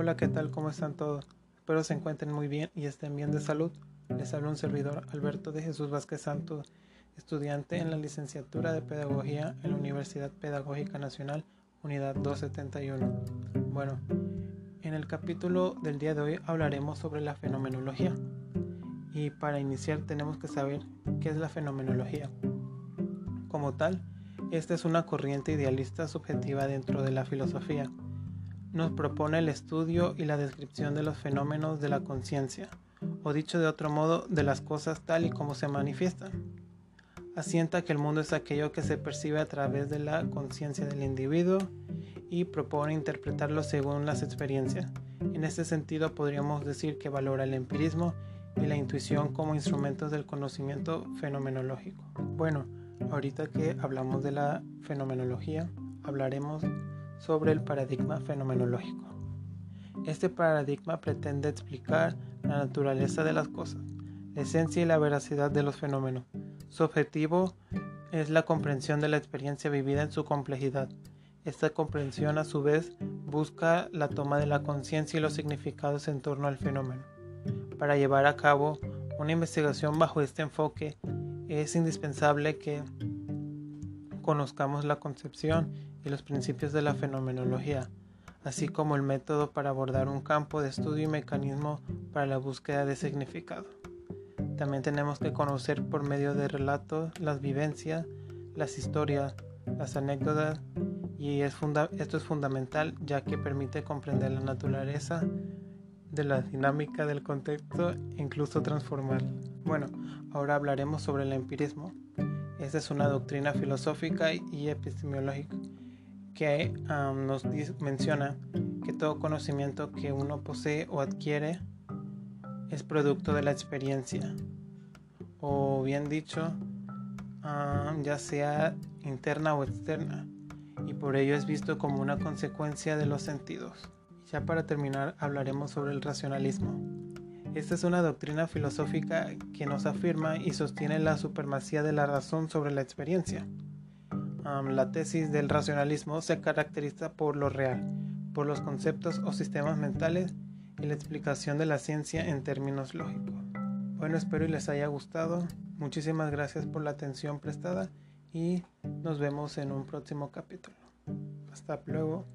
Hola, ¿qué tal? ¿Cómo están todos? Espero se encuentren muy bien y estén bien de salud. Les habla un servidor Alberto de Jesús Vázquez Santos, estudiante en la licenciatura de Pedagogía en la Universidad Pedagógica Nacional, Unidad 271. Bueno, en el capítulo del día de hoy hablaremos sobre la fenomenología. Y para iniciar tenemos que saber qué es la fenomenología. Como tal, esta es una corriente idealista subjetiva dentro de la filosofía. Nos propone el estudio y la descripción de los fenómenos de la conciencia, o dicho de otro modo, de las cosas tal y como se manifiestan. Asienta que el mundo es aquello que se percibe a través de la conciencia del individuo y propone interpretarlo según las experiencias. En este sentido podríamos decir que valora el empirismo y la intuición como instrumentos del conocimiento fenomenológico. Bueno, ahorita que hablamos de la fenomenología, hablaremos sobre el paradigma fenomenológico. Este paradigma pretende explicar la naturaleza de las cosas, la esencia y la veracidad de los fenómenos. Su objetivo es la comprensión de la experiencia vivida en su complejidad. Esta comprensión a su vez busca la toma de la conciencia y los significados en torno al fenómeno. Para llevar a cabo una investigación bajo este enfoque es indispensable que conozcamos la concepción y los principios de la fenomenología, así como el método para abordar un campo de estudio y mecanismo para la búsqueda de significado. También tenemos que conocer por medio de relatos las vivencias, las historias, las anécdotas y esto es fundamental ya que permite comprender la naturaleza de la dinámica del contexto e incluso transformarla. Bueno, ahora hablaremos sobre el empirismo. Esta es una doctrina filosófica y epistemológica que nos menciona que todo conocimiento que uno posee o adquiere es producto de la experiencia, o bien dicho, ya sea interna o externa, y por ello es visto como una consecuencia de los sentidos. Ya para terminar hablaremos sobre el racionalismo. Esta es una doctrina filosófica que nos afirma y sostiene la supremacía de la razón sobre la experiencia. La tesis del racionalismo se caracteriza por lo real, por los conceptos o sistemas mentales y la explicación de la ciencia en términos lógicos. Bueno, espero y les haya gustado. Muchísimas gracias por la atención prestada y nos vemos en un próximo capítulo. Hasta luego.